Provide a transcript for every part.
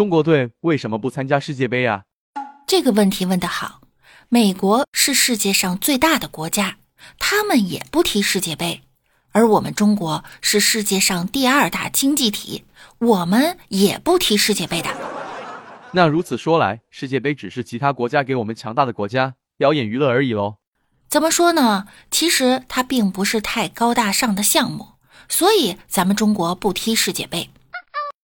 中国队为什么不参加世界杯啊？这个问题问得好。美国是世界上最大的国家，他们也不踢世界杯。而我们中国是世界上第二大经济体，我们也不踢世界杯的。那如此说来，世界杯只是其他国家给我们强大的国家表演娱乐而已喽？怎么说呢？其实它并不是太高大上的项目，所以咱们中国不踢世界杯。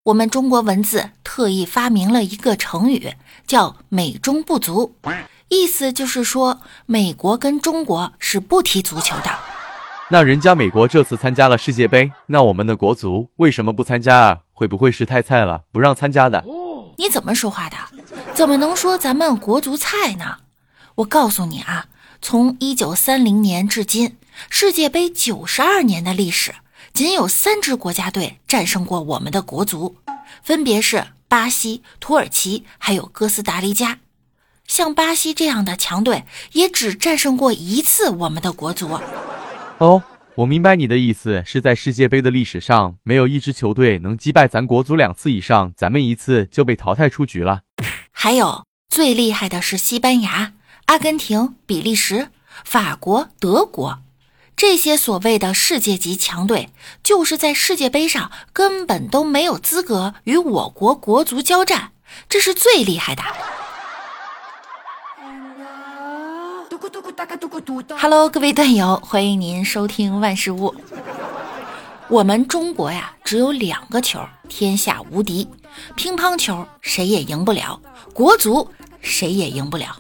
我们中国文字特意发明了一个成语，叫“美中不足”，意思就是说美国跟中国是不踢足球的。那人家美国这次参加了世界杯，那我们的国足为什么不参加啊？会不会是太菜了，不让参加的？你怎么说话的？怎么能说咱们国足菜呢？我告诉你啊，从一九三零年至今，世界杯九十二年的历史，仅有三支国家队战胜过我们的国足，分别是巴西、土耳其还有哥斯达黎加。像巴西这样的强队，也只战胜过一次我们的国足。哦，我明白你的意思，是在世界杯的历史上，没有一支球队能击败咱国足两次以上，咱们一次就被淘汰出局了。还有最厉害的是西班牙、阿根廷、比利时、法国、德国，这些所谓的世界级强队，就是在世界杯上根本都没有资格与我国国足交战，这是最厉害的。Hello，各位段友，欢迎您收听万事屋。我们中国呀，只有两个球，天下无敌。乒乓球谁也赢不了，国足谁也赢不了。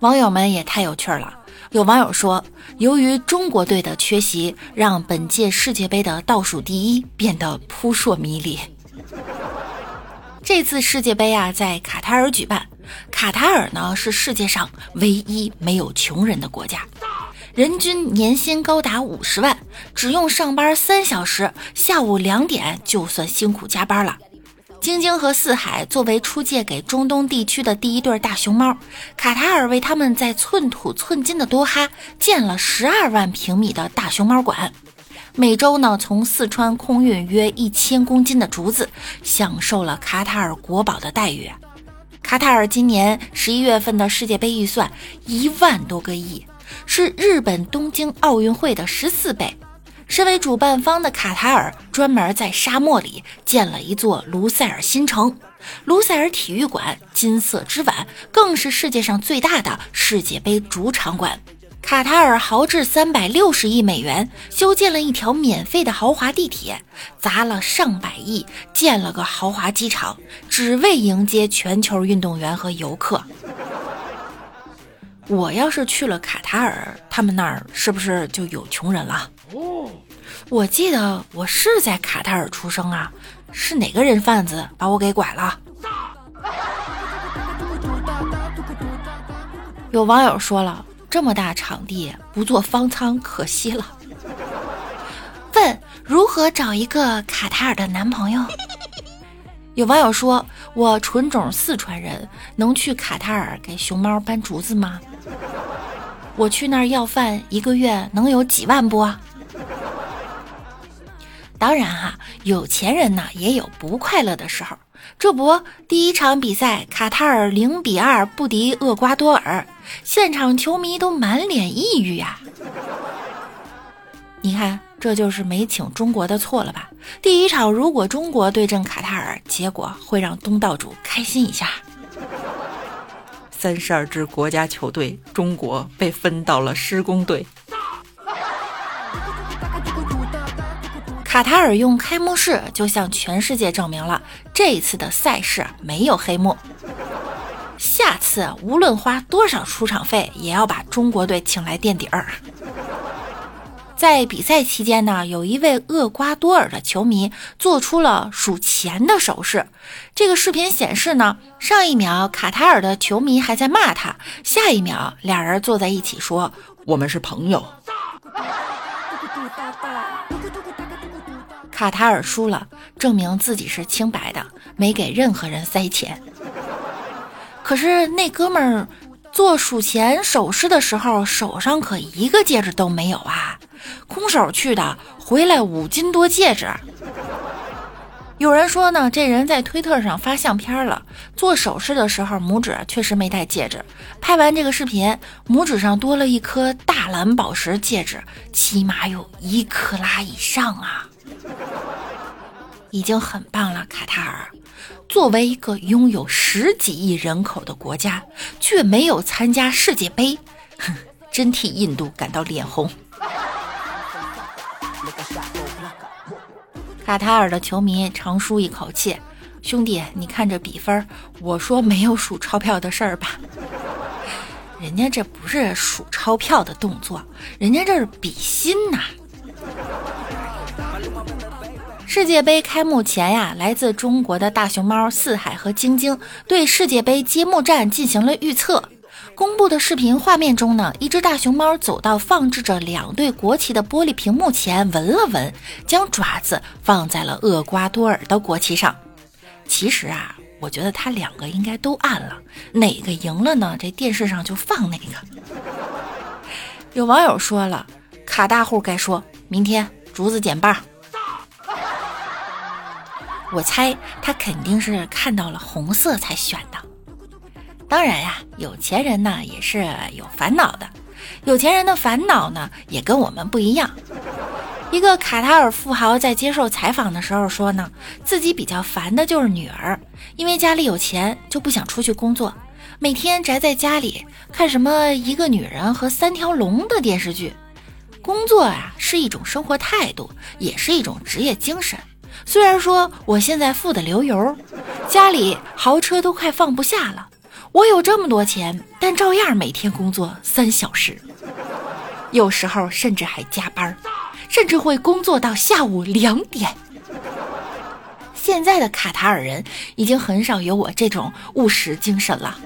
网友们也太有趣了。有网友说，由于中国队的缺席，让本届世界杯的倒数第一变得扑朔迷离。这次世界杯啊，在卡塔尔举办。卡塔尔呢，是世界上唯一没有穷人的国家，人均年薪高达五十万，只用上班三小时，下午两点就算辛苦加班了。晶晶和四海作为出借给中东地区的第一对大熊猫，卡塔尔为他们在寸土寸金的多哈建了十二万平米的大熊猫馆。每周呢，从四川空运约一千公斤的竹子，享受了卡塔尔国宝的待遇。卡塔尔今年十一月份的世界杯预算一万多个亿，是日本东京奥运会的十四倍。身为主办方的卡塔尔，专门在沙漠里建了一座卢塞尔新城。卢塞尔体育馆、金色之碗，更是世界上最大的世界杯主场馆。卡塔尔豪掷三百六十亿美元修建了一条免费的豪华地铁，砸了上百亿建了个豪华机场，只为迎接全球运动员和游客。我要是去了卡塔尔，他们那儿是不是就有穷人了？哦，我记得我是在卡塔尔出生啊，是哪个人贩子把我给拐了？有网友说了。这么大场地不做方舱可惜了。问如何找一个卡塔尔的男朋友？有网友说：“我纯种四川人，能去卡塔尔给熊猫搬竹子吗？我去那儿要饭，一个月能有几万不？”当然哈，有钱人呢也有不快乐的时候。这不，第一场比赛，卡塔尔零比二不敌厄瓜多尔，现场球迷都满脸抑郁呀。你看，这就是没请中国的错了吧？第一场如果中国对阵卡塔尔，结果会让东道主开心一下。三十二支国家球队，中国被分到了施工队。卡塔尔用开幕式就向全世界证明了这一次的赛事没有黑幕。下次无论花多少出场费，也要把中国队请来垫底儿。在比赛期间呢，有一位厄瓜多尔的球迷做出了数钱的手势。这个视频显示呢，上一秒卡塔尔的球迷还在骂他，下一秒俩人坐在一起说：“我们是朋友。”卡塔尔输了，证明自己是清白的，没给任何人塞钱。可是那哥们儿做数钱手势的时候，手上可一个戒指都没有啊，空手去的，回来五斤多戒指。有人说呢，这人在推特上发相片了，做手势的时候拇指确实没戴戒指。拍完这个视频，拇指上多了一颗大蓝宝石戒指，起码有一克拉以上啊，已经很棒了。卡塔尔作为一个拥有十几亿人口的国家，却没有参加世界杯，哼，真替印度感到脸红。卡塔尔的球迷长舒一口气，兄弟，你看这比分，我说没有数钞票的事儿吧？人家这不是数钞票的动作，人家这是比心呐。世界杯开幕前呀，来自中国的大熊猫四海和晶晶对世界杯揭幕战进行了预测。公布的视频画面中呢，一只大熊猫走到放置着两对国旗的玻璃屏幕前，闻了闻，将爪子放在了厄瓜多尔的国旗上。其实啊，我觉得它两个应该都按了，哪个赢了呢？这电视上就放哪个。有网友说了，卡大户该说明天竹子减半。我猜他肯定是看到了红色才选的。当然呀，有钱人呢也是有烦恼的，有钱人的烦恼呢也跟我们不一样。一个卡塔尔富豪在接受采访的时候说呢，自己比较烦的就是女儿，因为家里有钱就不想出去工作，每天宅在家里看什么一个女人和三条龙的电视剧。工作啊是一种生活态度，也是一种职业精神。虽然说我现在富得流油，家里豪车都快放不下了。我有这么多钱，但照样每天工作三小时，有时候甚至还加班，甚至会工作到下午两点。现在的卡塔尔人已经很少有我这种务实精神了。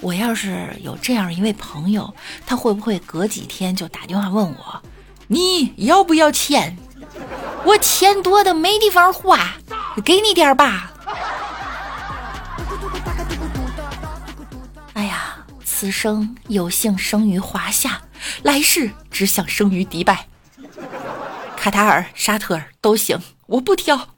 我要是有这样一位朋友，他会不会隔几天就打电话问我：“你要不要钱？我钱多的没地方花，给你点吧。”哎呀此生有幸生于华夏，来世只想生于迪拜、卡塔尔、沙特尔都行，我不挑。